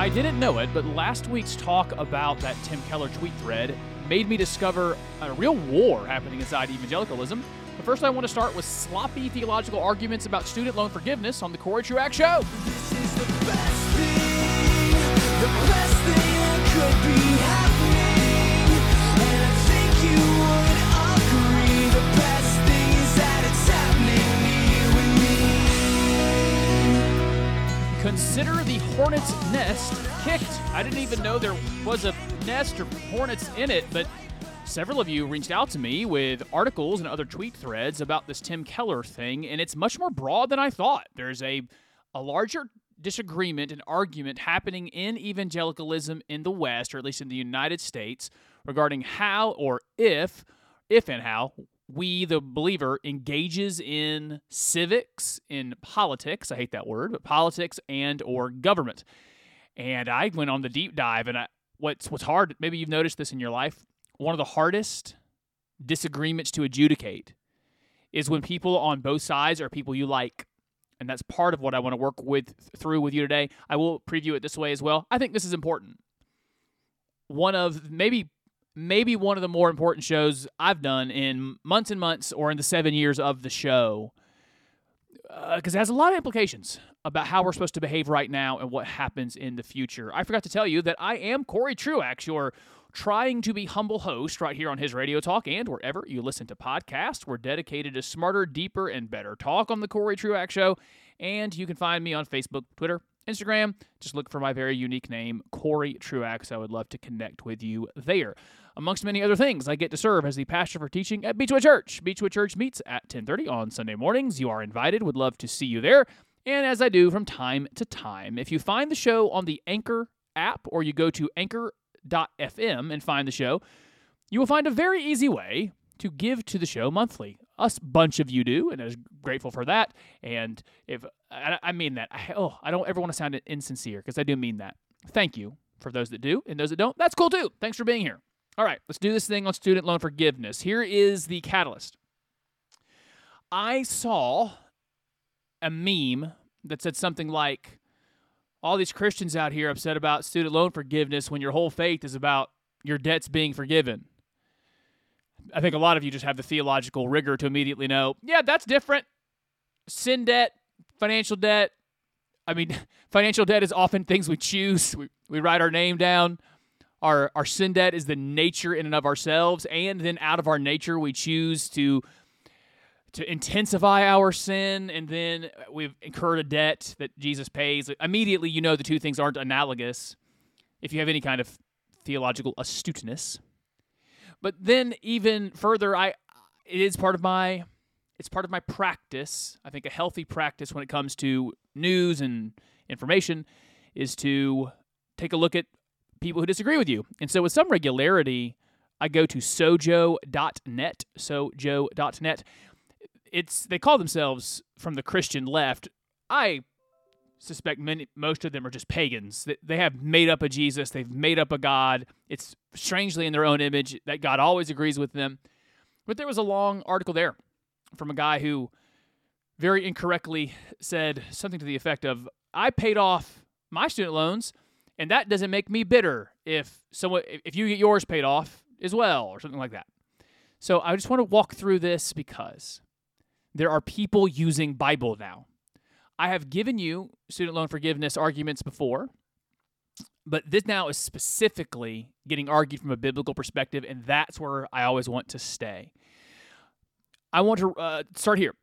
I didn't know it, but last week's talk about that Tim Keller tweet thread made me discover a real war happening inside evangelicalism. But first, I want to start with sloppy theological arguments about student loan forgiveness on the Corey Truax Show. Consider the hornet's nest kicked. I didn't even know there was a nest or hornets in it, but several of you reached out to me with articles and other tweet threads about this Tim Keller thing, and it's much more broad than I thought. There's a a larger disagreement and argument happening in evangelicalism in the West, or at least in the United States, regarding how or if, if and how we, the believer, engages in civics, in politics. I hate that word, but politics and or government. And I went on the deep dive, and I, what's what's hard. Maybe you've noticed this in your life. One of the hardest disagreements to adjudicate is when people on both sides are people you like. And that's part of what I want to work with through with you today. I will preview it this way as well. I think this is important. One of maybe maybe one of the more important shows I've done in months and months or in the 7 years of the show uh, because it has a lot of implications about how we're supposed to behave right now and what happens in the future. I forgot to tell you that I am Corey Truax, your trying to be humble host right here on his radio talk and wherever you listen to podcasts. We're dedicated to smarter, deeper, and better talk on the Corey Truax Show. And you can find me on Facebook, Twitter, Instagram. Just look for my very unique name, Corey Truax. I would love to connect with you there. Amongst many other things, I get to serve as the pastor for teaching at Beechwood Church. Beechwood Church meets at 10:30 on Sunday mornings. You are invited. Would love to see you there. And as I do from time to time, if you find the show on the Anchor app or you go to anchor.fm and find the show, you will find a very easy way to give to the show monthly. Us bunch of you do, and I'm grateful for that. And if I, I mean that, I, oh, I don't ever want to sound insincere because I do mean that. Thank you for those that do, and those that don't. That's cool too. Thanks for being here. All right, let's do this thing on student loan forgiveness. Here is the catalyst. I saw a meme that said something like, all these Christians out here upset about student loan forgiveness when your whole faith is about your debts being forgiven. I think a lot of you just have the theological rigor to immediately know, yeah, that's different. Sin debt, financial debt. I mean, financial debt is often things we choose. We, we write our name down. Our, our sin debt is the nature in and of ourselves. And then out of our nature, we choose to to intensify our sin and then we've incurred a debt that Jesus pays. Immediately, you know the two things aren't analogous if you have any kind of theological astuteness. But then even further, I it is part of my it's part of my practice. I think a healthy practice when it comes to news and information is to take a look at people who disagree with you. And so with some regularity, I go to sojo.net, sojo.net. It's they call themselves from the Christian left. I suspect many most of them are just pagans. They- have made up a Jesus, they've made up a God. It's strangely in their own image that God always agrees with them. But there was a long article there from a guy who very incorrectly said something to the effect of I paid off my student loans and that doesn't make me bitter if someone if you get yours paid off as well or something like that. So I just want to walk through this because there are people using Bible now. I have given you student loan forgiveness arguments before, but this now is specifically getting argued from a biblical perspective, and that's where I always want to stay. I want to uh, start here.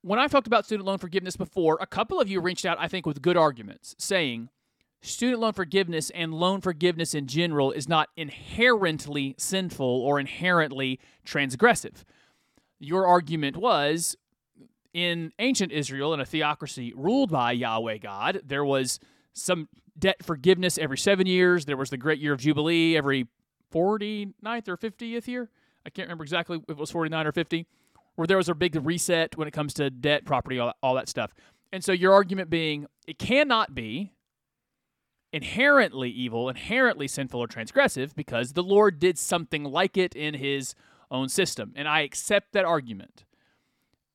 When I've talked about student loan forgiveness before, a couple of you reached out, I think, with good arguments, saying student loan forgiveness and loan forgiveness in general is not inherently sinful or inherently transgressive. Your argument was in ancient Israel, in a theocracy ruled by Yahweh God, there was some debt forgiveness every seven years. There was the great year of Jubilee every 49th or 50th year. I can't remember exactly if it was 49 or 50, where there was a big reset when it comes to debt, property, all, all that stuff. And so your argument being it cannot be inherently evil, inherently sinful or transgressive because the Lord did something like it in his own system. And I accept that argument.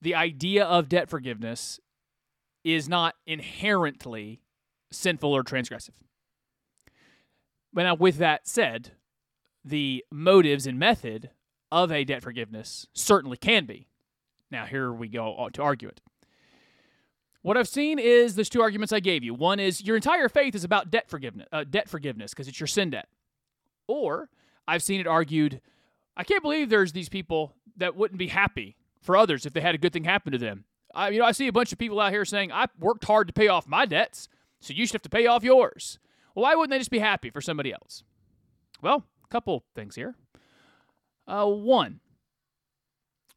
The idea of debt forgiveness is not inherently sinful or transgressive. But now, with that said, the motives and method of a debt forgiveness certainly can be. Now, here we go to argue it. What I've seen is there's two arguments I gave you. One is your entire faith is about debt forgiveness, uh, debt forgiveness because it's your sin debt. Or I've seen it argued, I can't believe there's these people that wouldn't be happy for others if they had a good thing happen to them. I, you know, I see a bunch of people out here saying, I worked hard to pay off my debts, so you should have to pay off yours. Well, why wouldn't they just be happy for somebody else? Well, a couple things here. Uh, one,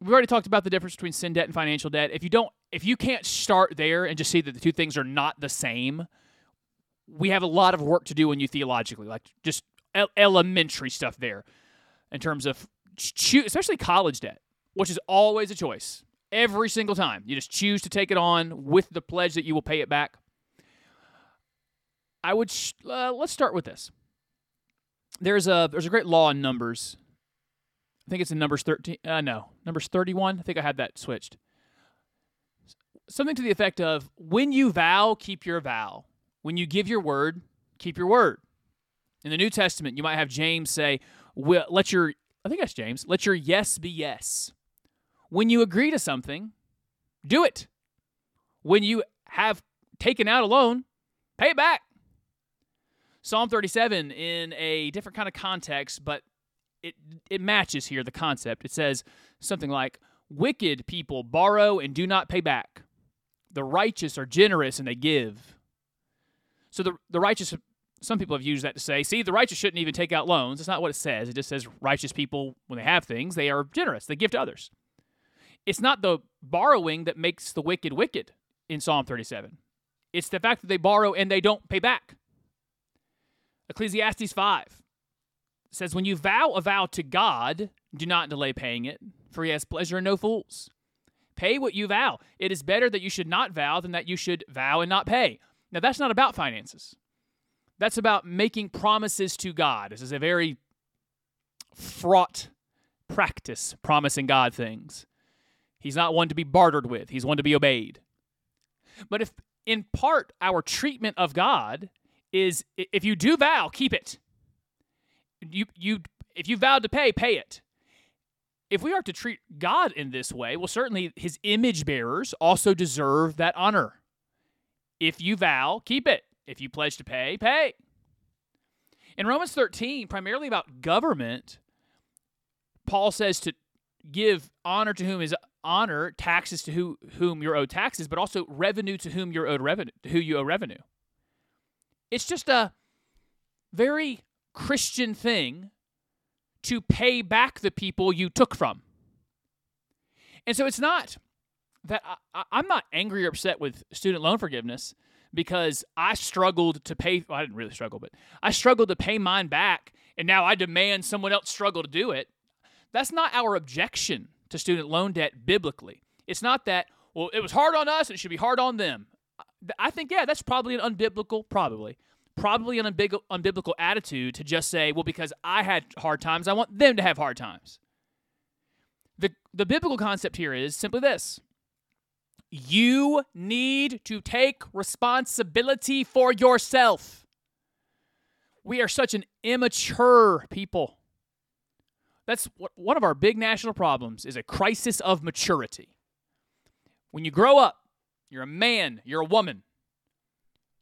we've already talked about the difference between sin debt and financial debt. If you don't, if you can't start there and just see that the two things are not the same, we have a lot of work to do in you theologically, like just elementary stuff there, in terms of especially college debt, which is always a choice every single time. You just choose to take it on with the pledge that you will pay it back. I would sh- uh, let's start with this. There's a there's a great law in Numbers. I think it's in Numbers 13. Uh, no, Numbers 31. I think I had that switched. Something to the effect of when you vow, keep your vow. When you give your word, keep your word. In the New Testament, you might have James say, let your I think that's James. Let your yes be yes. When you agree to something, do it. When you have taken out a loan, pay it back. Psalm 37 in a different kind of context, but it it matches here the concept. It says something like wicked people borrow and do not pay back. The righteous are generous and they give. So the the righteous some people have used that to say, see, the righteous shouldn't even take out loans. That's not what it says. It just says righteous people when they have things, they are generous. They give to others. It's not the borrowing that makes the wicked wicked in Psalm 37. It's the fact that they borrow and they don't pay back. Ecclesiastes 5 says, When you vow a vow to God, do not delay paying it, for he has pleasure in no fools. Pay what you vow. It is better that you should not vow than that you should vow and not pay. Now, that's not about finances. That's about making promises to God. This is a very fraught practice, promising God things. He's not one to be bartered with, he's one to be obeyed. But if in part our treatment of God is if you do vow, keep it. You you if you vowed to pay, pay it. If we are to treat God in this way, well certainly his image bearers also deserve that honor. If you vow, keep it. If you pledge to pay, pay. In Romans 13, primarily about government, Paul says to give honor to whom is honor, taxes to who, whom you're owed taxes, but also revenue to whom you're owed revenue, to who you owe revenue. It's just a very Christian thing to pay back the people you took from. And so it's not that I, I'm not angry or upset with student loan forgiveness because I struggled to pay. Well, I didn't really struggle, but I struggled to pay mine back, and now I demand someone else struggle to do it. That's not our objection to student loan debt biblically. It's not that, well, it was hard on us it should be hard on them. I think, yeah, that's probably an unbiblical, probably, probably an unbig- unbiblical attitude to just say, well, because I had hard times, I want them to have hard times. The, the biblical concept here is simply this you need to take responsibility for yourself. We are such an immature people. That's one of our big national problems is a crisis of maturity. When you grow up, you're a man, you're a woman.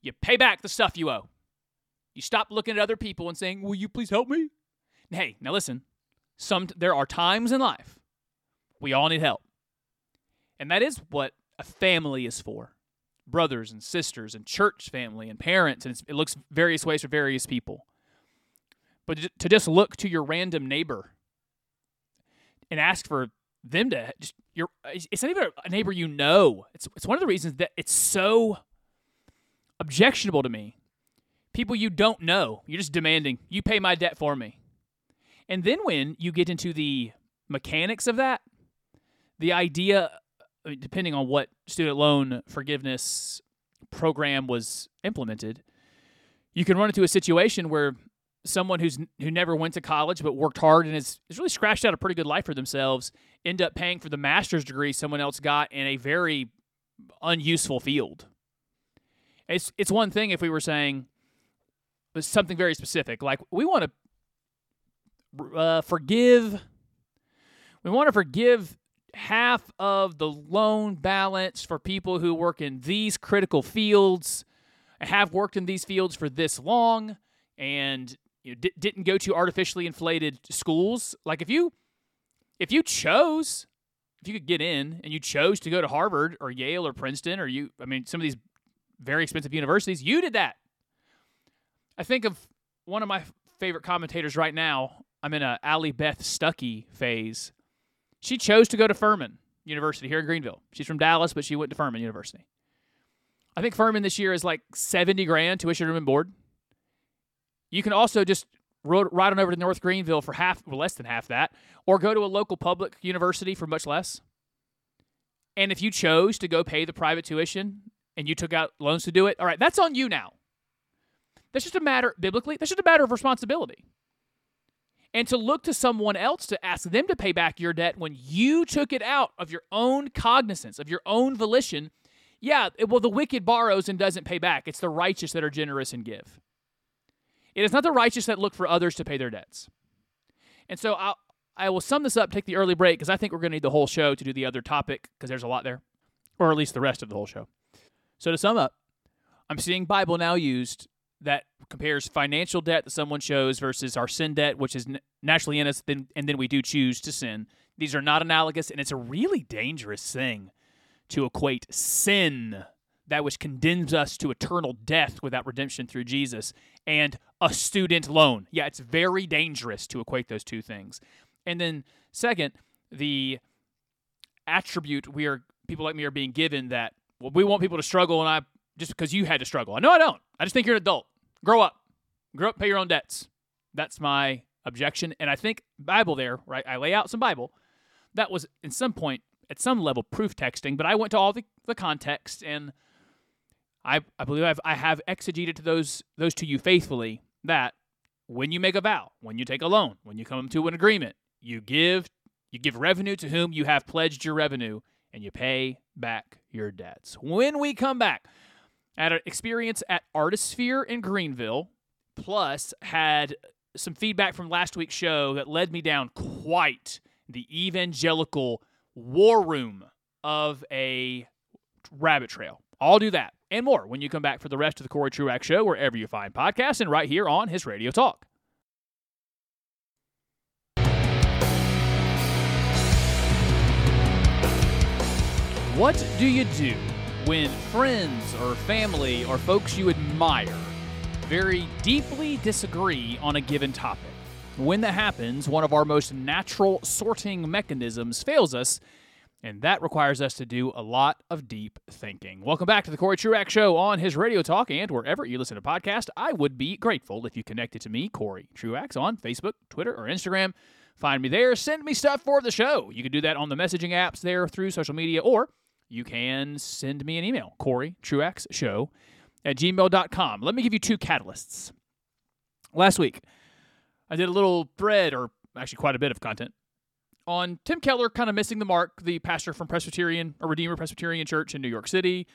You pay back the stuff you owe. You stop looking at other people and saying, "Will you please help me?" Hey, now listen. Some there are times in life we all need help. And that is what a family is for brothers and sisters and church family and parents and it looks various ways for various people but to just look to your random neighbor and ask for them to just your it's not even a neighbor you know. It's it's one of the reasons that it's so objectionable to me. People you don't know. You're just demanding. You pay my debt for me. And then when you get into the mechanics of that the idea depending on what student loan forgiveness program was implemented, you can run into a situation where someone who's who never went to college but worked hard and has, has really scratched out a pretty good life for themselves end up paying for the master's degree someone else got in a very unuseful field. It's it's one thing if we were saying something very specific. Like we want to uh, forgive. We want to forgive half of the loan balance for people who work in these critical fields, have worked in these fields for this long, and you know, di- didn't go to artificially inflated schools. Like if you if you chose if you could get in and you chose to go to Harvard or Yale or Princeton or you I mean some of these very expensive universities, you did that. I think of one of my favorite commentators right now. I'm in a Allie Beth Stuckey phase. She chose to go to Furman University here in Greenville. She's from Dallas, but she went to Furman University. I think Furman this year is like 70 grand tuition room and board. You can also just ride on over to North Greenville for half, or less than half that, or go to a local public university for much less. And if you chose to go pay the private tuition and you took out loans to do it, all right, that's on you now. That's just a matter, biblically, that's just a matter of responsibility. And to look to someone else to ask them to pay back your debt when you took it out of your own cognizance, of your own volition, yeah, well, the wicked borrows and doesn't pay back. It's the righteous that are generous and give. It is not the righteous that look for others to pay their debts. And so I'll, I will sum this up, take the early break, because I think we're going to need the whole show to do the other topic, because there's a lot there, or at least the rest of the whole show. So to sum up, I'm seeing Bible now used that compares financial debt that someone shows versus our sin debt, which is naturally in us, then, and then we do choose to sin. These are not analogous, and it's a really dangerous thing to equate sin, that which condemns us to eternal death without redemption through Jesus, and a student loan. Yeah, it's very dangerous to equate those two things. And then, second, the attribute we are people like me are being given that well, we want people to struggle, and I just because you had to struggle. I know I don't. I just think you're an adult. Grow up. Grow up. Pay your own debts. That's my objection. And I think Bible there, right? I lay out some Bible. That was in some point at some level proof texting, but I went to all the, the context and I, I believe I've, I have exegeted to those those to you faithfully that when you make a vow, when you take a loan, when you come to an agreement, you give you give revenue to whom you have pledged your revenue, and you pay back your debts. When we come back, at an experience at Artisphere in Greenville, plus had some feedback from last week's show that led me down quite the evangelical war room of a rabbit trail. I'll do that and more when you come back for the rest of the Corey Truax Show, wherever you find podcasts, and right here on his Radio Talk. What do you do when friends or family or folks you admire very deeply disagree on a given topic? When that happens, one of our most natural sorting mechanisms fails us, and that requires us to do a lot of deep thinking. Welcome back to the Corey Truax Show on his Radio Talk and wherever you listen to podcasts. I would be grateful if you connected to me, Corey Truax, on Facebook, Twitter, or Instagram. Find me there. Send me stuff for the show. You can do that on the messaging apps there through social media, or you can send me an email, Corey Truax Show at gmail.com. Let me give you two catalysts. Last week, I did a little thread, or actually quite a bit of content, on Tim Keller kind of missing the mark, the pastor from Presbyterian or Redeemer Presbyterian Church in New York City,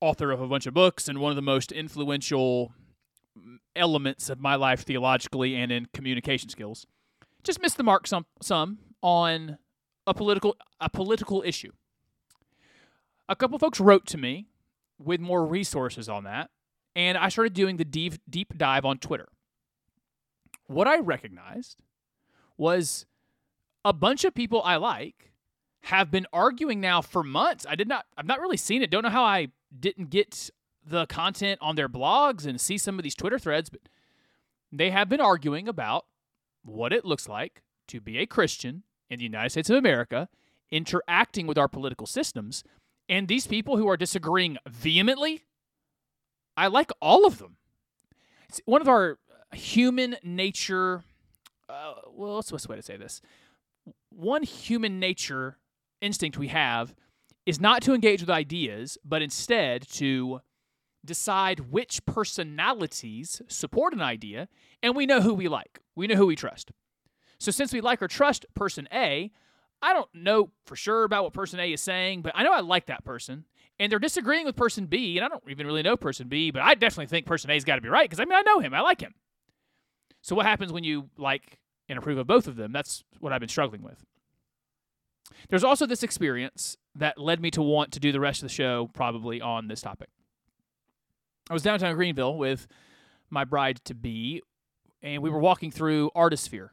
author of a bunch of books, and one of the most influential mm, elements of my life theologically and in communication skills. Just missed the mark some some on a political a political issue. A couple folks wrote to me with more resources on that, and I started doing the deep deep dive on Twitter. What I recognized was a bunch of people I like have been arguing now for months. I did not I've not really seen it. Don't know how I didn't get the content on their blogs and see some of these Twitter threads, but they have been arguing about what it looks like to be a Christian in the United States of America, interacting with our political systems. And these people who are disagreeing vehemently, I like all of them. It's one of our human nature. Uh, well, what's the best way to say this? One human nature instinct we have is not to engage with ideas, but instead to decide which personalities support an idea, and we know who we like. We know who we trust. So since we like or trust person A, I don't know for sure about what person A is saying, but I know I like that person. and they're disagreeing with person B, and I don't even really know person B, but I definitely think person A's got to be right because I mean I know him, I like him. So what happens when you like and approve of both of them? That's what I've been struggling with. There's also this experience that led me to want to do the rest of the show probably on this topic. I was downtown Greenville with my bride to be, and we were walking through Artisphere.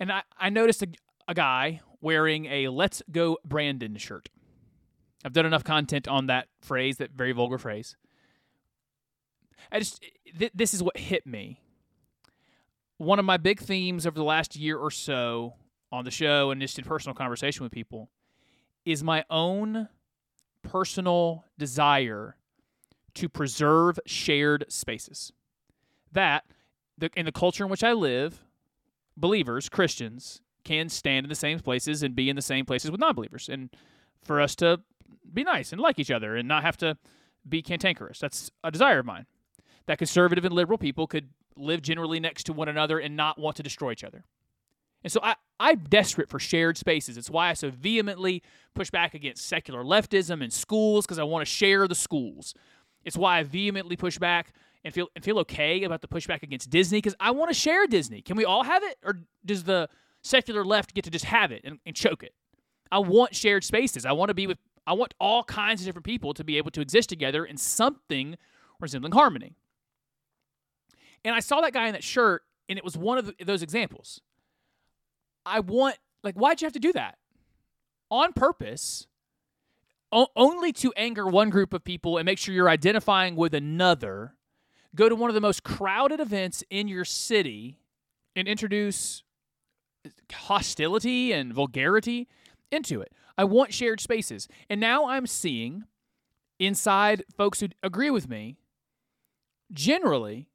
And I, I noticed a, a guy wearing a Let's Go Brandon shirt. I've done enough content on that phrase, that very vulgar phrase. I just, th- this is what hit me. One of my big themes over the last year or so on the show and just in personal conversation with people is my own personal desire to preserve shared spaces. That, the, in the culture in which I live, believers, Christians, can stand in the same places and be in the same places with non believers. And for us to be nice and like each other and not have to be cantankerous. That's a desire of mine. That conservative and liberal people could live generally next to one another and not want to destroy each other. And so I, I'm desperate for shared spaces. It's why I so vehemently push back against secular leftism in schools because I want to share the schools. It's why I vehemently push back and feel and feel okay about the pushback against Disney because I want to share Disney. Can we all have it, or does the secular left get to just have it and, and choke it? I want shared spaces. I want to be with. I want all kinds of different people to be able to exist together in something resembling harmony. And I saw that guy in that shirt, and it was one of the, those examples. I want, like, why'd you have to do that? On purpose, o- only to anger one group of people and make sure you're identifying with another. Go to one of the most crowded events in your city and introduce hostility and vulgarity into it. I want shared spaces. And now I'm seeing inside folks who agree with me, generally,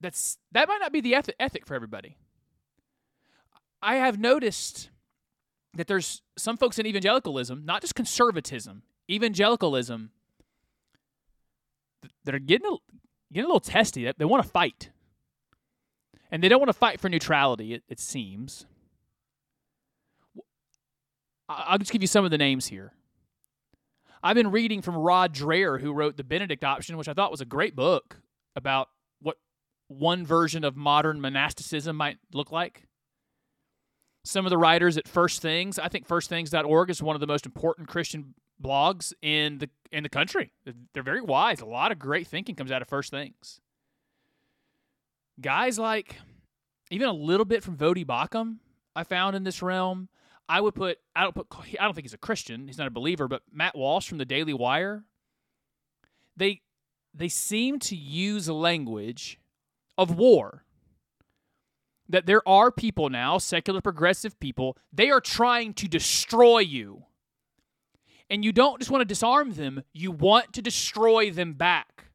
that's that might not be the eth- ethic for everybody. I have noticed that there's some folks in evangelicalism, not just conservatism, evangelicalism, th- that are getting a, getting a little testy. They- They want to fight, and they don't want to fight for neutrality. It, it seems. I'll just give you some of the names here. I've been reading from Rod Dreher, who wrote The Benedict Option, which I thought was a great book about what one version of modern monasticism might look like. Some of the writers at First Things, I think firstthings.org is one of the most important Christian blogs in the in the country. They're very wise. A lot of great thinking comes out of First Things. Guys like even a little bit from Voddie Baucham, I found in this realm. I would put I don't put I don't think he's a Christian. He's not a believer, but Matt Walsh from the Daily Wire. They they seem to use language of war. That there are people now, secular progressive people, they are trying to destroy you. And you don't just want to disarm them, you want to destroy them back.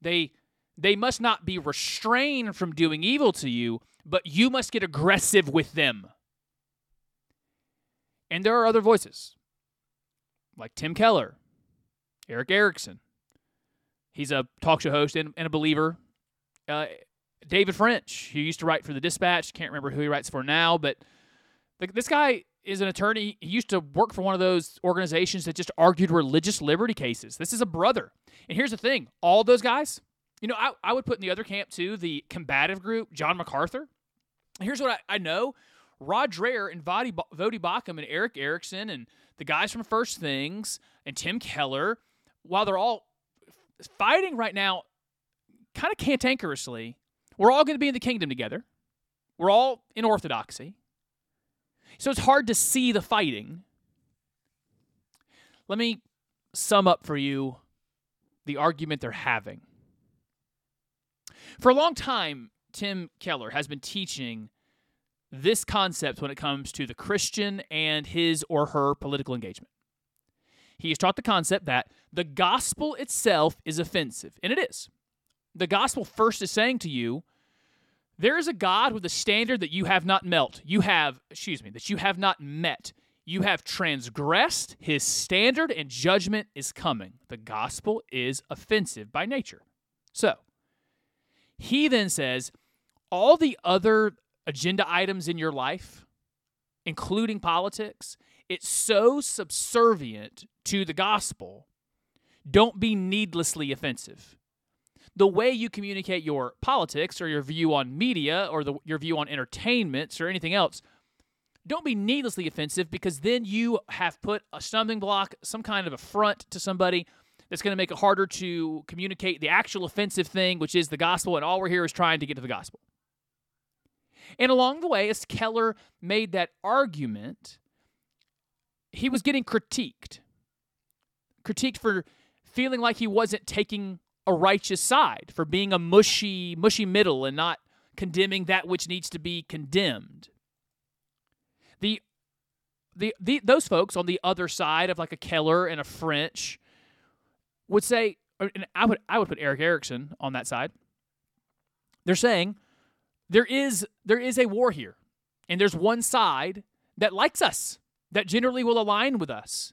They they must not be restrained from doing evil to you, but you must get aggressive with them. And there are other voices, like Tim Keller, Erick Erickson. He's a talk show host and, and a believer. Uh, David French, who used to write for the Dispatch, can't remember who he writes for now, but this guy is an attorney. He used to work for one of those organizations that just argued religious liberty cases. This is a brother. And here's the thing all those guys, you know, I, I would put in the other camp too the combative group, John MacArthur. Here's what I, I know Rod Dreher and Voddie, Voddie Baucham and Erick Erickson and the guys from First Things and Tim Keller, while they're all fighting right now, kind of cantankerously, we're all going to be in the kingdom together. We're all in orthodoxy. So it's hard to see the fighting. Let me sum up for you the argument they're having. For a long time, Tim Keller has been teaching this concept when it comes to the Christian and his or her political engagement. He has taught the concept that the gospel itself is offensive, and it is. The gospel first is saying to you, there is a God with a standard that you have not met. You have, excuse me, that you have not met. You have transgressed his standard and judgment is coming. The gospel is offensive by nature. So, he then says, all the other agenda items in your life, including politics, it's so subservient to the gospel. Don't be needlessly offensive. The way you communicate your politics or your view on media or the, your view on entertainments or anything else, don't be needlessly offensive because then you have put a stumbling block, some kind of affront to somebody that's going to make it harder to communicate the actual offensive thing, which is the gospel, and all we're here is trying to get to the gospel. And along the way, as Keller made that argument, he was getting critiqued. Critiqued for feeling like he wasn't taking a righteous side, for being a mushy, mushy middle and not condemning that which needs to be condemned. The the, the those folks on the other side of like a Keller and a French would say, and I would I would put Erick Erickson on that side. They're saying there is there is a war here, and there's one side that likes us, that generally will align with us,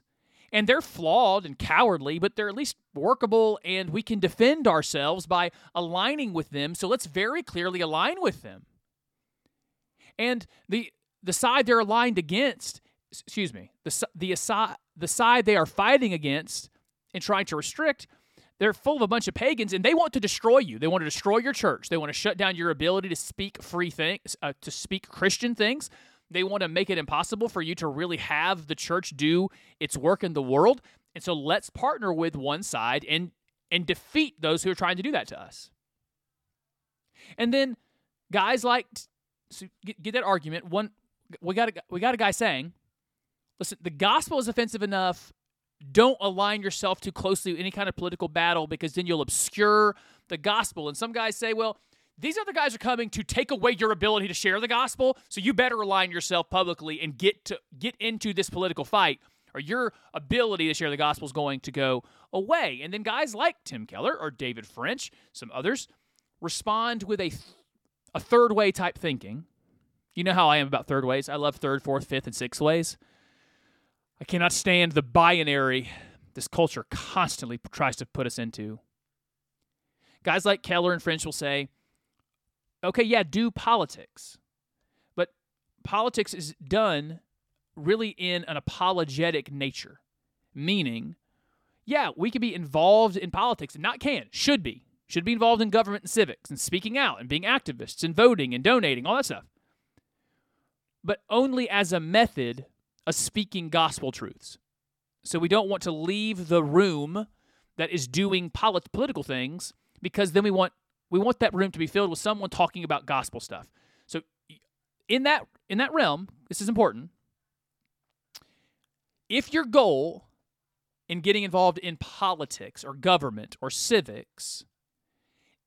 and they're flawed and cowardly, but they're at least workable, and we can defend ourselves by aligning with them. So let's very clearly align with them. And the the side they're aligned against, excuse me, the the the side they are fighting against and trying to restrict, they're full of a bunch of pagans and they want to destroy you. They want to destroy your church. They want to shut down your ability to speak free things, uh, to speak Christian things. They want to make it impossible for you to really have the church do its work in the world. And so let's partner with one side and and defeat those who are trying to do that to us. And then guys like so get, get that argument. One we got a, we got a guy saying, listen, the gospel is offensive enough don't align yourself too closely with any kind of political battle because then you'll obscure the gospel. And some guys say, well, these other guys are coming to take away your ability to share the gospel, so you better align yourself publicly and get to get into this political fight, or your ability to share the gospel is going to go away. And then guys like Tim Keller or David French, some others, respond with a th- a third way type thinking. You know how I am about third ways. I love third, fourth, fifth, and sixth ways. I cannot stand the binary this culture constantly tries to put us into. Guys like Keller and French will say, okay, yeah, do politics. But politics is done really in an apologetic nature, meaning, yeah, we could be involved in politics, and not can, should be. Should be involved in government and civics and speaking out and being activists and voting and donating, all that stuff. But only as a method of speaking gospel truths. So we don't want to leave the room that is doing polit- political things because then we want we want that room to be filled with someone talking about gospel stuff. So in that in that realm, this is important. If your goal in getting involved in politics or government or civics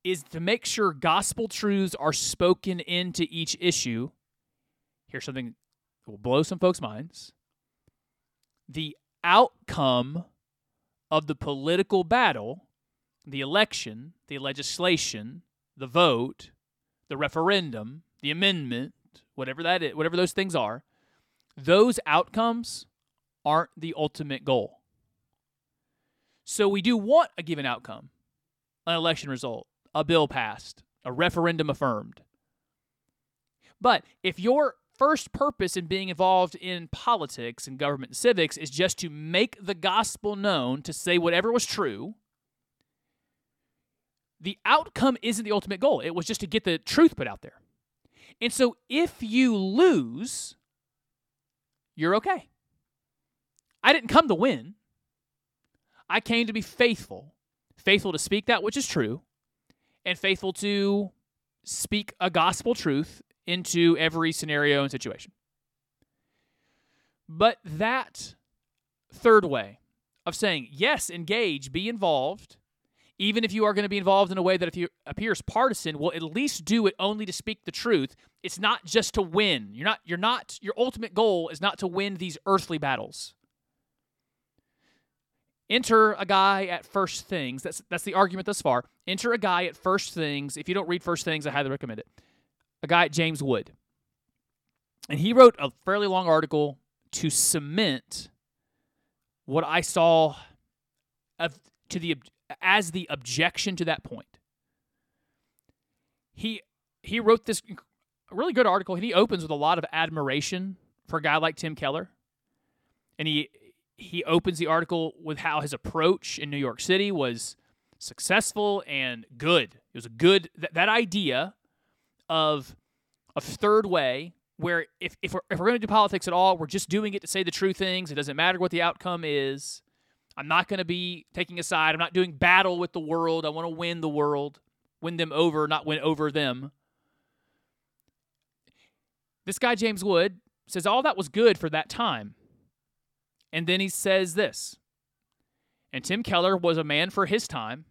is to make sure gospel truths are spoken into each issue, here's something that will blow some folks' minds. The outcome of the political battle, the election, the legislation, the vote, the referendum, the amendment, whatever that is, whatever those things are, those outcomes aren't the ultimate goal. So we do want a given outcome, an election result, a bill passed, a referendum affirmed. But if your first purpose in being involved in politics and government and civics is just to make the gospel known, to say whatever was true, the outcome isn't the ultimate goal. It was just to get the truth put out there. And so if you lose, you're okay. I didn't come to win. I came to be faithful, faithful to speak that which is true, and faithful to speak a gospel truth into every scenario and situation. But that third way of saying, yes, engage, be involved, even if you are going to be involved in a way that if you appears partisan, will at least do it only to speak the truth. It's not just to win. You're not you're not your ultimate goal is not to win these earthly battles. Enter a guy at first things. That's that's the argument thus far. Enter a guy at first things. If you don't read first things, I highly recommend it. A guy James Wood. And he wrote a fairly long article to cement what I saw of to the as the objection to that point. He he wrote this really good article and he opens with a lot of admiration for a guy like Tim Keller. and he he opens the article with how his approach in New York City was successful and good. It was a good that, that idea of a third way where if, if we're, if we're going to do politics at all, we're just doing it to say the true things. It doesn't matter what the outcome is. I'm not going to be taking a side. I'm not doing battle with the world. I want to win the world, win them over, not win over them. This guy, James Wood, says all that was good for that time. And then he says this And Tim Keller was a man for his time,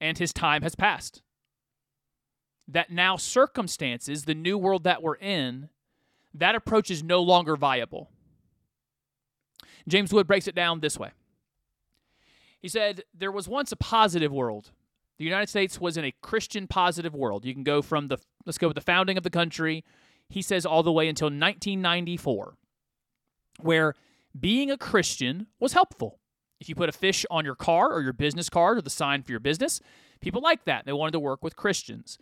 and his time has passed. That now circumstances, the new world that we're in, that approach is no longer viable. James Wood breaks it down this way. He said, There was once a positive world. The United States was in a Christian positive world. You can go from the, let's go with the founding of the country, he says, all the way until 1994, where being a Christian was helpful. If you put a fish on your car or your business card or the sign for your business, people liked that. They wanted to work with Christians.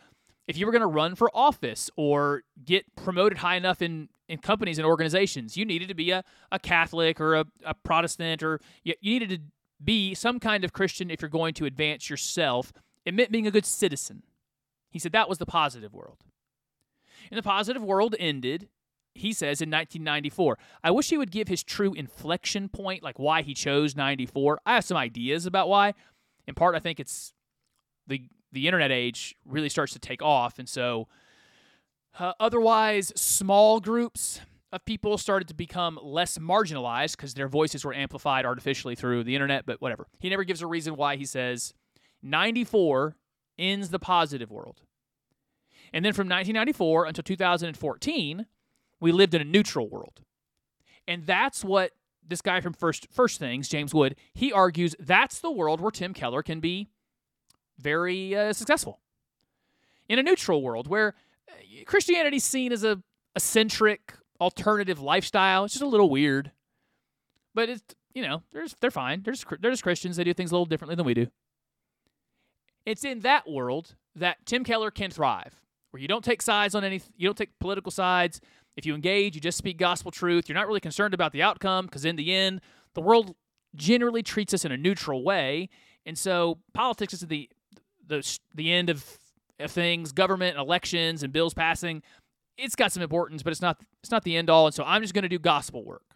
If you were going to run for office or get promoted high enough in, in companies and organizations, you needed to be a, a Catholic or a, a Protestant or you, you needed to be some kind of Christian if you're going to advance yourself. It meant being a good citizen. He said that was the positive world. And the positive world ended, he says, in 1994. I wish he would give his true inflection point, like why he chose 94. I have some ideas about why. In part, I think it's the the internet age really starts to take off, and so uh, otherwise, small groups of people started to become less marginalized because their voices were amplified artificially through the internet. But whatever, he never gives a reason why. He says 94 ends the positive world. And then from 1994 until 2014, we lived in a neutral world. And that's what this guy from First First Things, James Wood, he argues that's the world where Tim Keller can be very uh, successful. In a neutral world where uh, Christianity is seen as a eccentric alternative lifestyle, it's just a little weird. But it's you know, they're just, they're fine. They're just, they're just Christians. They do things a little differently than we do. It's in that world that Tim Keller can thrive, where you don't take sides on any, you don't take political sides. If you engage, you just speak gospel truth. You're not really concerned about the outcome because in the end, the world generally treats us in a neutral way, and so politics is the the the end of, of things. Government, elections, and bills passing. It's got some importance, but it's not it's not the end all. And so I'm just going to do gospel work.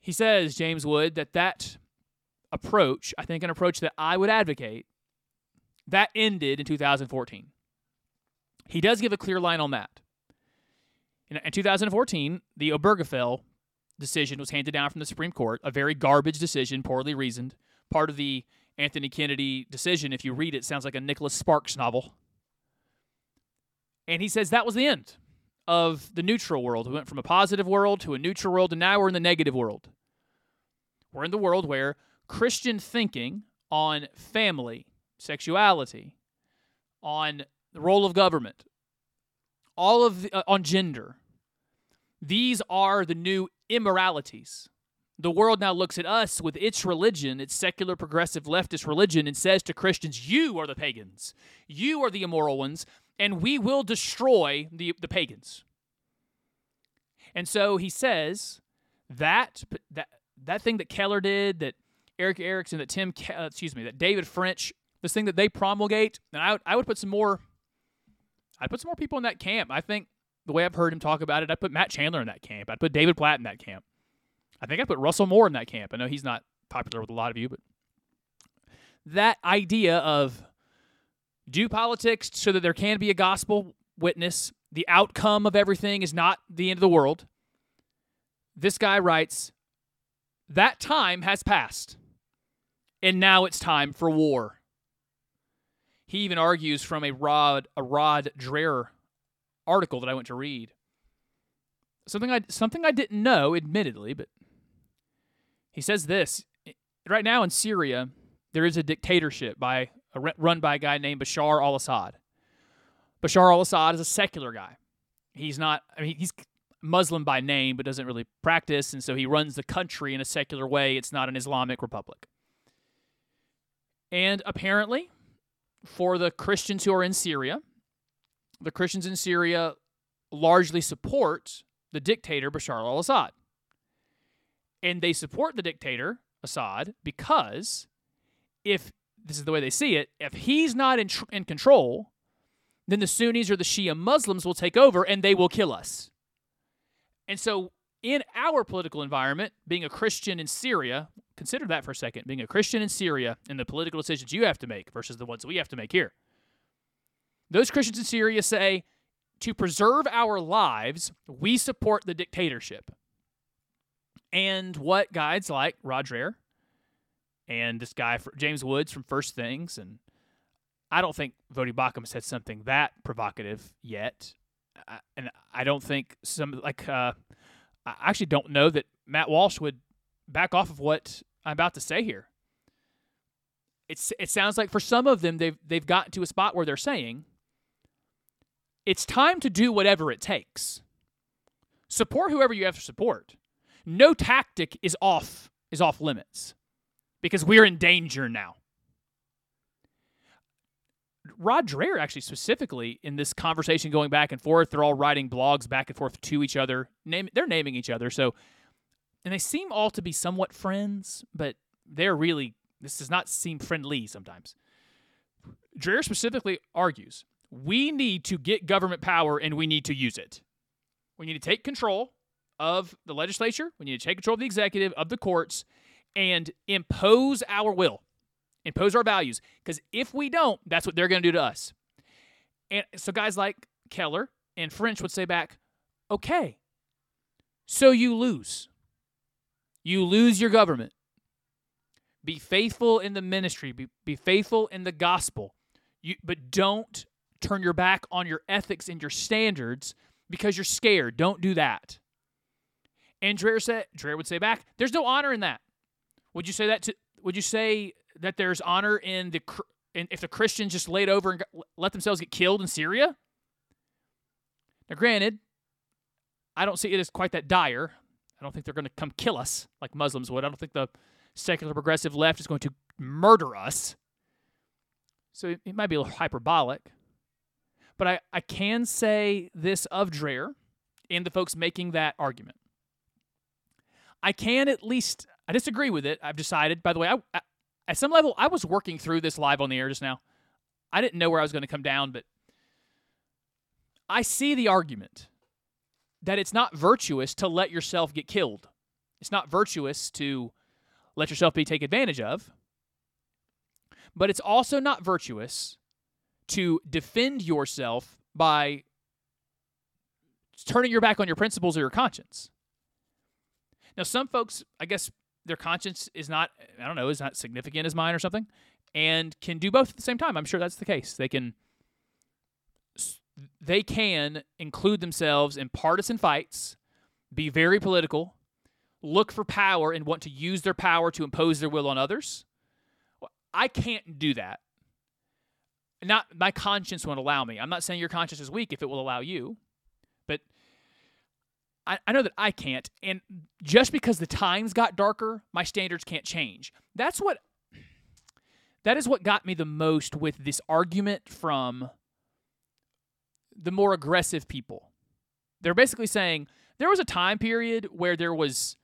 He says, James Wood, that that approach, I think an approach that I would advocate, that ended in 2014. He does give a clear line on that. In, in 2014, the Obergefell decision was handed down from the Supreme Court, a very garbage decision, poorly reasoned. Part of the Anthony Kennedy decision, if you read it, sounds like a Nicholas Sparks novel. And he says that was the end of the neutral world. We went from a positive world to a neutral world, and now we're in the negative world. We're in the world where Christian thinking on family, sexuality, on the role of government, all of the, uh, on gender, these are the new immoralities. The world now looks at us with its religion, its secular, progressive, leftist religion, and says to Christians, You are the pagans. You are the immoral ones, and we will destroy the, the pagans. And so he says that, that that thing that Keller did, that Erick Erickson, that Tim, Ke- uh, excuse me, that David French, this thing that they promulgate, and I would, I would put some more, I'd put some more people in that camp. I think the way I've heard him talk about it, I'd put Matt Chandler in that camp. I'd put David Platt in that camp. I think I'd put Russell Moore in that camp. I know he's not popular with a lot of you, but that idea of do politics so that there can be a gospel witness, the outcome of everything is not the end of the world. This guy writes, that time has passed, and now it's time for war. He even argues from a Rod a Rod Dreher article that I went to read. Something I something I didn't know, admittedly, but he says this right now in Syria there is a dictatorship by run by a guy named Bashar al-Assad. Bashar al-Assad is a secular guy. He's not. I mean, he's Muslim by name, but doesn't really practice, and so he runs the country in a secular way. It's not an Islamic republic. And apparently, for the Christians who are in Syria, the Christians in Syria largely support the dictator Bashar al Assad. And they support the dictator, Assad, because if this is the way they see it, if he's not in, tr- in control, then the Sunnis or the Shia Muslims will take over and they will kill us. And so, in our political environment, being a Christian in Syria, consider that for a second being a Christian in Syria and the political decisions you have to make versus the ones we have to make here. Those Christians in Syria say, to preserve our lives, we support the dictatorship. And what guides like Dreher and this guy, James Woods from First Things, and I don't think Voddie Baucham said something that provocative yet. I- And I don't think some, like, uh, I actually don't know that Matt Walsh would back off of what I'm about to say here. It's, it sounds like for some of them, they've, they've gotten to a spot where they're saying, it's time to do whatever it takes. Support whoever you have to support. No tactic is off is off limits because we're in danger now. Rod Dreher actually specifically in this conversation going back and forth, they're all writing blogs back and forth to each other. Name they're naming each other. So and they seem all to be somewhat friends, but they're really this does not seem friendly sometimes. Dreher specifically argues we need to get government power and we need to use it. We need to take control of the legislature, we need to take control of the executive, of the courts, and impose our will, impose our values. Because if we don't, that's what they're going to do to us. And so guys like Keller and French would say back, okay, so you lose. You lose your government. Be faithful in the ministry, be, be faithful in the gospel. You, but don't turn your back on your ethics and your standards because you're scared. Don't do that. And Dreher said, Dreher would say back, "There's no honor in that." Would you say that? To, would you say that there's honor in the in, if the Christians just laid over and got, let themselves get killed in Syria? Now, granted, I don't see it as quite that dire. I don't think they're going to come kill us like Muslims would. I don't think the secular progressive left is going to murder us. So it, it might be a little hyperbolic. But I, I can say this of Dreher and the folks making that argument. I can at least, I disagree with it. I've decided, by the way, I, I, at some level, I was working through this live on the air just now. I didn't know where I was going to come down, but I see the argument that it's not virtuous to let yourself get killed. It's not virtuous to let yourself be taken advantage of. But it's also not virtuous to defend yourself by turning your back on your principles or your conscience. Now, some folks, I guess their conscience is not, I don't know, is not significant as mine or something, and can do both at the same time. I'm sure that's the case. They can they can include themselves in partisan fights, be very political, look for power and want to use their power to impose their will on others. I can't do that. Not my conscience won't allow me. I'm not saying your conscience is weak if it will allow you, I, I know that I can't. And just because the times got darker, my standards can't change. That's what that is what got me the most with this argument from the more aggressive people. They're basically saying there was a time period where there was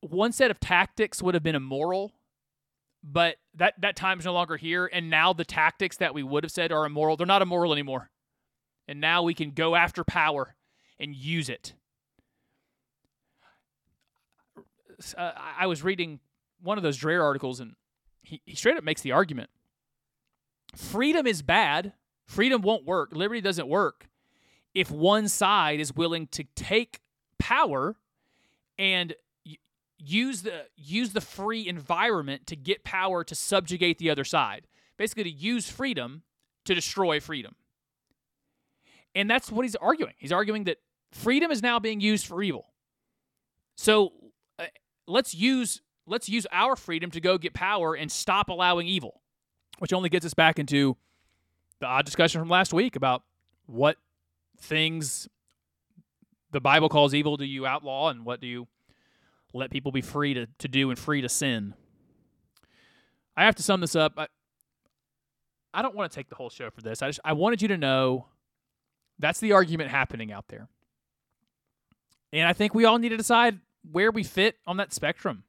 one set of tactics would have been immoral, but that that time is no longer here and now the tactics that we would have said are immoral, they're not immoral anymore. And now we can go after power and use it. Uh, I was reading one of those Dreher articles and he, he straight up makes the argument freedom is bad Freedom won't work. Liberty doesn't work if one side is willing to take power and use the use the free environment to get power to subjugate the other side. Basically to use freedom to destroy freedom. And that's what he's arguing. He's arguing that freedom is now being used for evil. So let's use let's use our freedom to go get power and stop allowing evil, which only gets us back into the odd discussion from last week about what things the Bible calls evil do you outlaw and what do you let people be free to, to do and free to sin. I have to sum this up. I, I don't want to take the whole show for this. I just I wanted you to know that's the argument happening out there. And I think we all need to decide where we fit on that spectrum.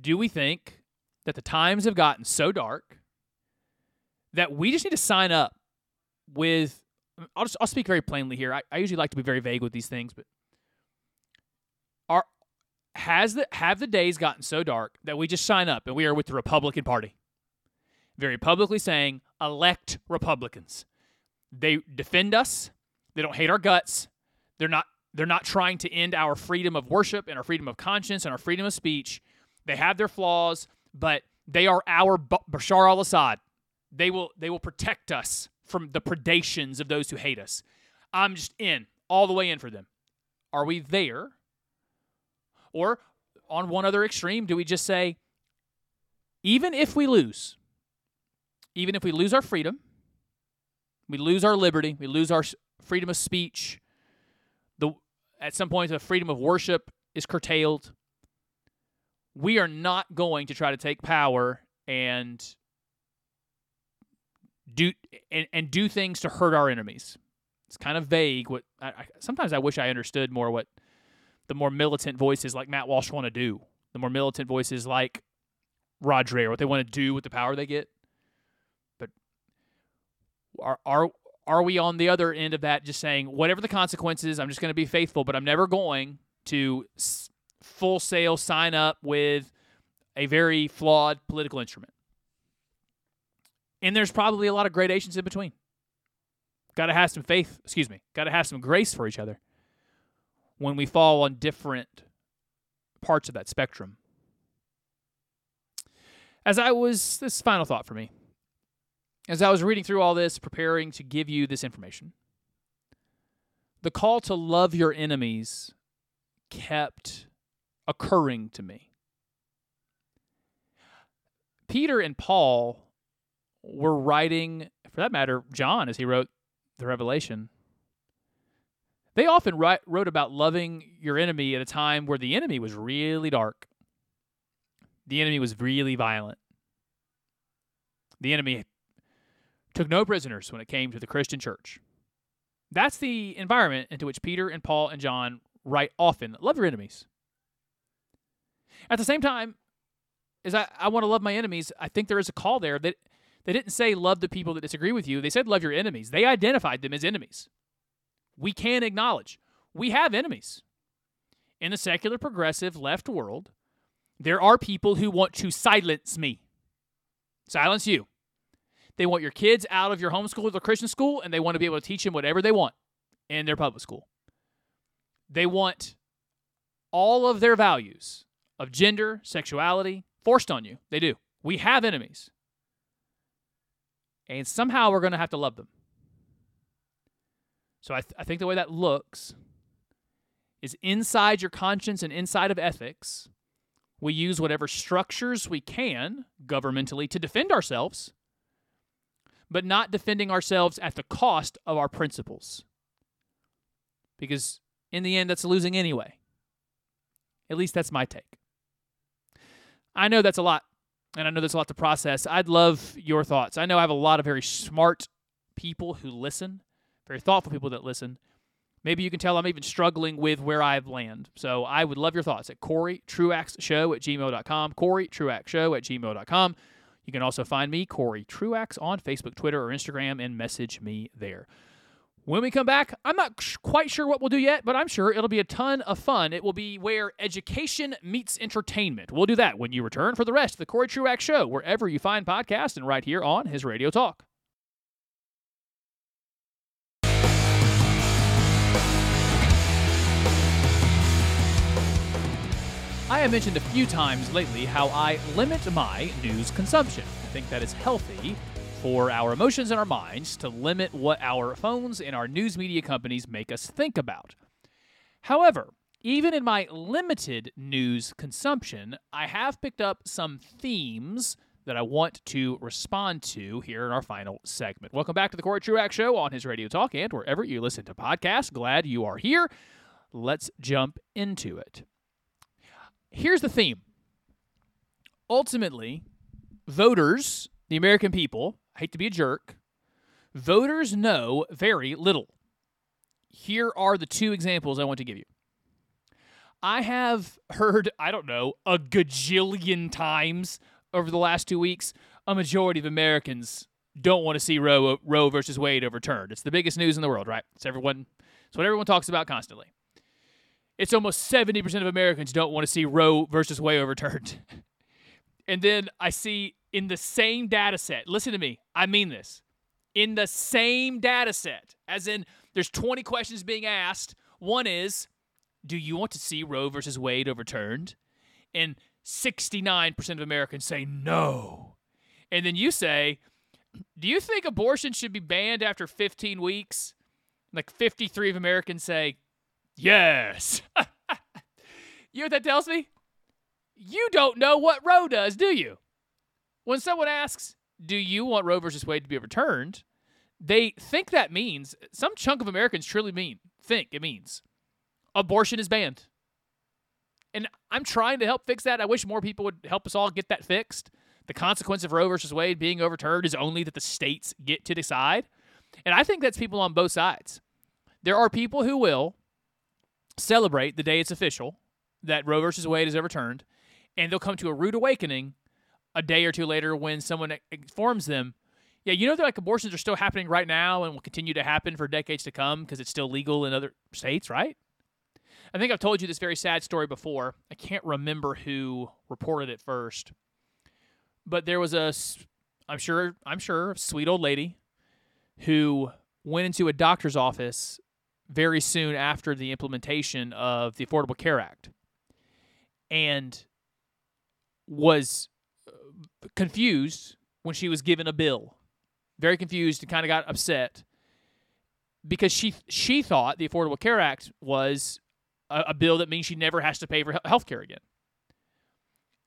Do we think that the times have gotten so dark that we just need to sign up with I'll just I'll speak very plainly here. I, I usually like to be very vague with these things, but are has the have the days gotten so dark that we just sign up and we are with the Republican Party? Very publicly saying, elect Republicans. They defend us. They don't hate our guts. They're not they're not trying to end our freedom of worship and our freedom of conscience and our freedom of speech. They have their flaws, but they are our Bashar al-Assad. They will they will protect us from the predations of those who hate us. I'm just in, all the way in for them. Are we there? Or on one other extreme, do we just say, even if we lose, even if we lose our freedom, we lose our liberty, we lose our freedom of speech, at some point the freedom of worship is curtailed. We are not going to try to take power and do and, and do things to hurt our enemies. It's kind of vague. What I, I, sometimes I wish I understood more what the more militant voices like Matt Walsh want to do. The more militant voices like Rod Dreher, what they want to do with the power they get. But are are are we on the other end of that, just saying whatever the consequences, I'm just going to be faithful, but I'm never going to full sail sign up with a very flawed political instrument. And there's probably a lot of gradations in between. Got to have some faith, excuse me, got to have some grace for each other when we fall on different parts of that spectrum. As I was, this is final thought for me. As I was reading through all this, preparing to give you this information, the call to love your enemies kept occurring to me. Peter and Paul were writing, for that matter, John, as he wrote the Revelation, they often write, wrote about loving your enemy at a time where the enemy was really dark. The enemy was really violent. The enemy took no prisoners when it came to the Christian church. That's the environment into which Peter and Paul and John write often love your enemies. At the same time, as I, I want to love my enemies, I think there is a call there that they didn't say love the people that disagree with you. They said love your enemies. They identified them as enemies. We can acknowledge we have enemies. In the secular progressive left world, there are people who want to silence me, silence you. They want your kids out of your homeschool or Christian school, and they want to be able to teach them whatever they want in their public school. They want all of their values of gender, sexuality forced on you. They do. We have enemies. And somehow we're going to have to love them. So I, th- I think the way that looks is inside your conscience and inside of ethics, we use whatever structures we can governmentally to defend ourselves, but not defending ourselves at the cost of our principles. Because in the end, that's losing anyway. At least that's my take. I know that's a lot, and I know there's a lot to process. I'd love your thoughts. I know I have a lot of very smart people who listen, very thoughtful people that listen. Maybe you can tell I'm even struggling with where I've land. So I would love your thoughts at Corey Truax Show at gmail.com. Corey Truax Show at gmail.com. You can also find me, Corey Truax, on Facebook, Twitter, or Instagram and message me there. When we come back, I'm not quite sure what we'll do yet, but I'm sure it'll be a ton of fun. It will be where education meets entertainment. We'll do that when you return for the rest of the Corey Truax Show, wherever you find podcasts and right here on his Radio Talk. I have mentioned a few times lately how I limit my news consumption. I think that is healthy for our emotions and our minds to limit what our phones and our news media companies make us think about. However, even in my limited news consumption, I have picked up some themes that I want to respond to here in our final segment. Welcome back to the Corey Truax Show on his Radio Talk and wherever you listen to podcasts. Glad you are here. Let's jump into it. Here's the theme. Ultimately, voters, the American people, I hate to be a jerk, voters know very little. Here are the two examples I want to give you. I have heard, I don't know, a gajillion times over the last two weeks, a majority of Americans don't want to see Roe, Roe versus Wade overturned. It's the biggest news in the world, right? It's everyone. It's what everyone talks about constantly. It's almost seventy percent of Americans don't want to see Roe versus Wade overturned. and then I see in the same data set. Listen to me. I mean this. In the same data set, as in there's 20 questions being asked. One is, do you want to see Roe versus Wade overturned? And 69% of Americans say no. And then you say, do you think abortion should be banned after 15 weeks? Like 53 of Americans say, yes. you know what that tells me? You don't know what Roe does, do you? When someone asks, do you want Roe versus Wade to be overturned? They think that means, some chunk of Americans truly mean, think it means abortion is banned. And I'm trying to help fix that. I wish more people would help us all get that fixed. The consequence of Roe versus Wade being overturned is only that the states get to decide. And I think that's people on both sides. There are people who will celebrate the day it's official that Roe versus Wade is overturned, and they'll come to a rude awakening a day or two later when someone informs them, yeah, you know that like abortions are still happening right now and will continue to happen for decades to come because it's still legal in other states, right? I think I've told you this very sad story before. I can't remember who reported it first, but there was a, I'm sure, I'm sure, sweet old lady who went into a doctor's office very soon after the implementation of the Affordable Care Act, and was uh, confused when she was given a bill. Very confused and kind of got upset because she she thought the Affordable Care Act was a, a bill that means she never has to pay for health care again.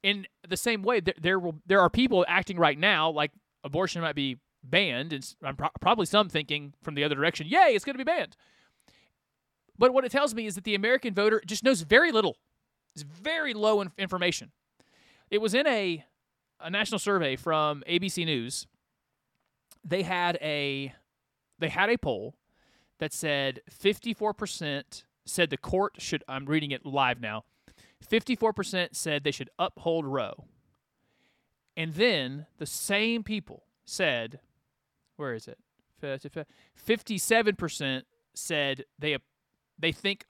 In the same way, there there, will, there are people acting right now like abortion might be banned, and I'm pro- probably some thinking from the other direction, "Yay, it's going to be banned." But what it tells me is that the American voter just knows very little. It's very low in- information. It was in a a national survey from ABC News. They had a they had a poll that said 54% said the court should I'm reading it live now. 54% said they should uphold Roe. And then the same people said where is it? 57% said they they think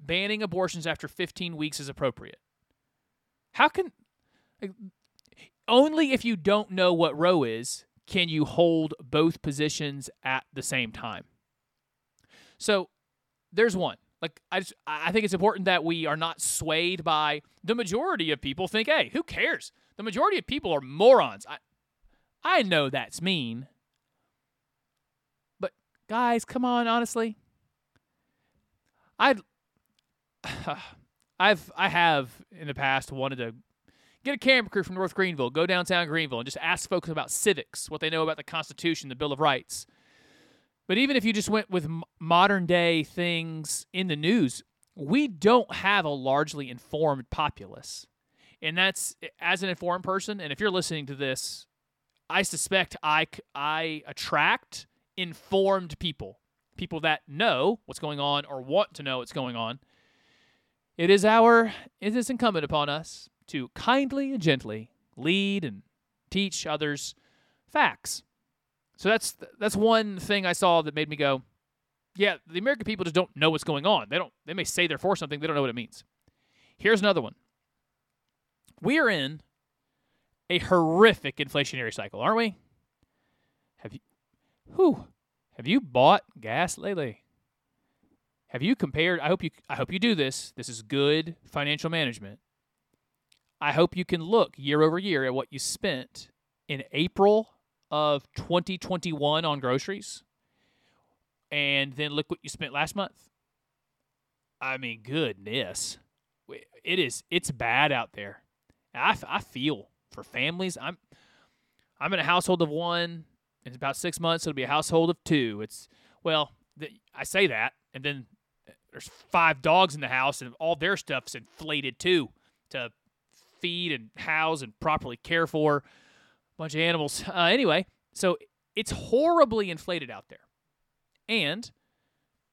banning abortions after 15 weeks is appropriate. How can like, only if you don't know what Roe is can you hold both positions at the same time. So there's one. Like I just I think it's important that we are not swayed by the majority of people think, hey, who cares? The majority of people are morons. I I know that's mean. But guys, come on, honestly. I'd I've I have in the past wanted to get a camera crew from North Greenville, go downtown Greenville, and just ask folks about civics, what they know about the Constitution, the Bill of Rights. But even if you just went with modern day things in the news, we don't have a largely informed populace. And that's as an informed person, and if you're listening to this, I suspect I, I attract informed people, people that know what's going on or want to know what's going on. It is our it is incumbent upon us to kindly and gently lead and teach others facts. So that's that's one thing I saw that made me go, yeah, the American people just don't know what's going on. They don't they may say they're for something, they don't know what it means. Here's another one. We are in a horrific inflationary cycle, aren't we? Have you whew, have you bought gas lately? Have you compared I hope you I hope you do this. This is good financial management. I hope you can look year over year at what you spent in April of 2021 on groceries and then look what you spent last month. I mean, goodness. It is it's bad out there. I, I feel for families. I'm I'm in a household of one. In about six months, it'll be a household of two. It's well, th- I say that, and then there's five dogs in the house, and all their stuff's inflated too to feed and house and properly care for a bunch of animals. Uh, anyway, so it's horribly inflated out there, and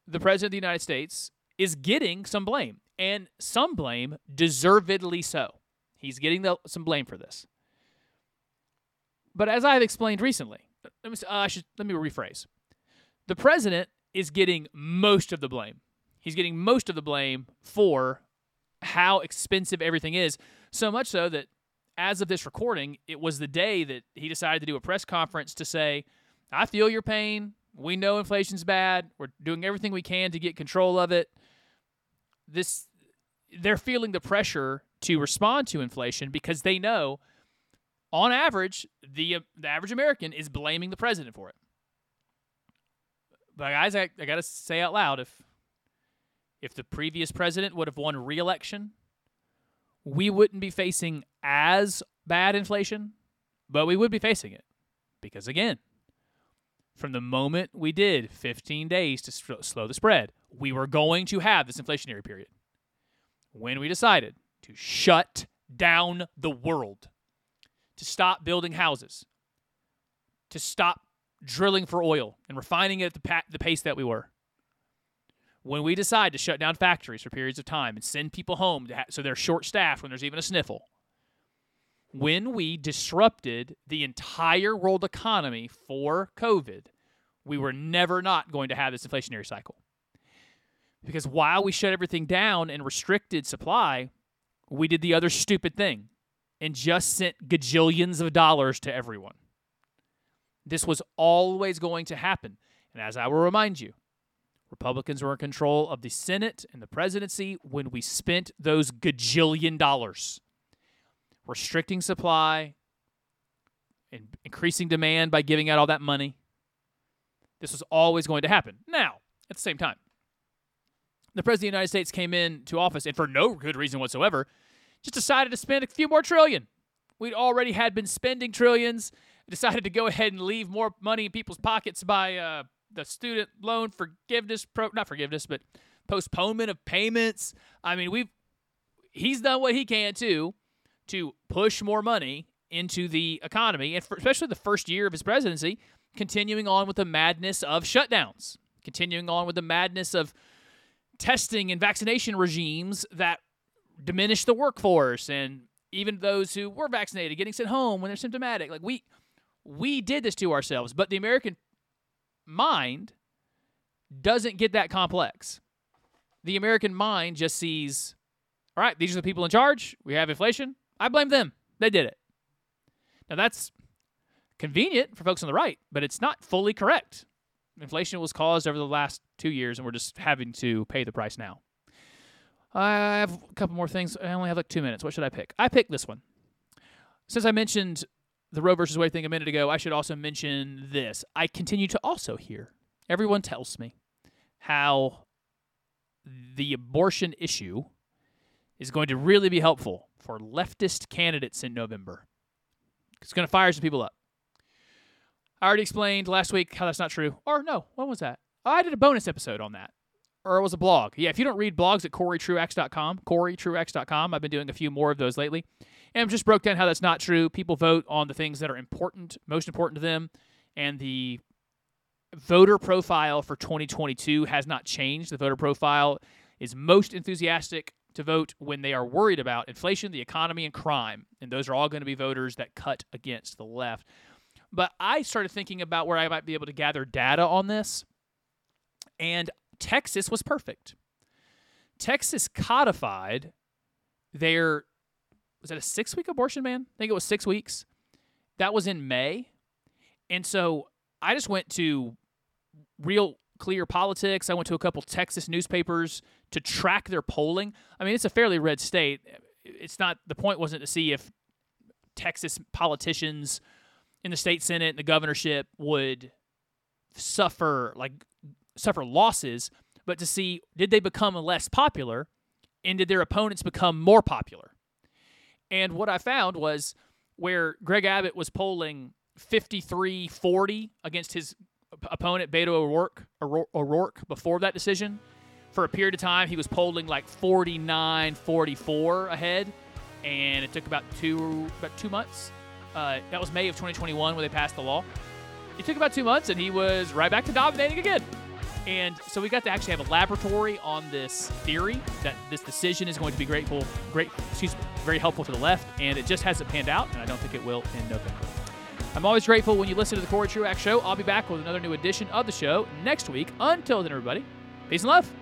the president of the United States is getting some blame. and some blame, deservedly so. He's getting the, some blame for this. But as I've explained recently, let me, uh, I should, let me rephrase. The president is getting most of the blame. He's getting most of the blame for how expensive everything is. So much so that as of this recording, it was the day that he decided to do a press conference to say, I feel your pain. We know inflation's bad. We're doing everything we can to get control of it. This they're feeling the pressure to respond to inflation because they know on average the uh, the average American is blaming the president for it. But guys, I, I got to say out loud if if the previous president would have won re-election, we wouldn't be facing as bad inflation, but we would be facing it. Because again, from the moment we did 15 days to slow the spread, we were going to have this inflationary period. When we decided to shut down the world, to stop building houses, to stop drilling for oil and refining it at the, pa- the pace that we were, when we decide to shut down factories for periods of time and send people home ha- so they're short staffed when there's even a sniffle, when we disrupted the entire world economy for COVID, we were never not going to have this inflationary cycle. Because while we shut everything down and restricted supply, we did the other stupid thing and just sent gajillions of dollars to everyone. This was always going to happen. And as I will remind you, Republicans were in control of the Senate and the presidency when we spent those gajillion dollars restricting supply and increasing demand by giving out all that money. This was always going to happen. Now, at the same time, the President of the United States came into office and for no good reason whatsoever, just decided to spend a few more trillion. We'd already had been spending trillions, decided to go ahead and leave more money in people's pockets by uh, the student loan forgiveness pro not forgiveness, but postponement of payments. I mean, we've he's done what he can too to push more money into the economy, and especially the first year of his presidency, continuing on with the madness of shutdowns, continuing on with the madness of testing and vaccination regimes that diminish the workforce and even those who were vaccinated getting sent home when they're symptomatic. Like we we did this to ourselves, but the American mind doesn't get that complex. The American mind just sees, all right, these are the people in charge. We have inflation. I blame them. They did it. Now that's convenient for folks on the right, but it's not fully correct. Inflation was caused over the last two years, and we're just having to pay the price now. I have a couple more things. I only have like two minutes. What should I pick? I picked this one. Since I mentioned the Roe versus Wade thing a minute ago, I should also mention this. I continue to also hear everyone tells me how the abortion issue is going to really be helpful for leftist candidates in November. It's going to fire some people up. I already explained last week how that's not true. Or no, when was that? I did a bonus episode on that. Or it was a blog. Yeah, if you don't read blogs at CoreyTruax.com, CoreyTruax.com, I've been doing a few more of those lately. And just broke down how that's not true. People vote on the things that are important, most important to them, and the voter profile for 2022 has not changed. The voter profile is most enthusiastic to vote when they are worried about inflation, the economy, and crime. And those are all going to be voters that cut against the left. But I started thinking about where I might be able to gather data on this, and Texas was perfect. Texas codified their was that a six week abortion ban? I think it was six weeks. That was in May. And so I just went to real clear politics. I went to a couple Texas newspapers to track their polling. I mean, it's a fairly red state. It's not the point wasn't to see if Texas politicians in the state senate and the governorship would suffer like suffer losses, but to see did they become less popular and did their opponents become more popular? And what I found was where Greg Abbott was polling 53 40 against his opponent, Beto O'Rourke, O'Rourke, before that decision. For a period of time, he was polling like 49 44 ahead. And it took about two about two months. Uh, that was May of 2021 when they passed the law. It took about two months, and he was right back to dominating again. And so we got to actually have a laboratory on this theory that this decision is going to be grateful, great, excuse me, very helpful to the left, and it just hasn't panned out, and I don't think it will in November. I'm always grateful when you listen to the Corey Truax Show. I'll be back with another new edition of the show next week. Until then, everybody, peace and love.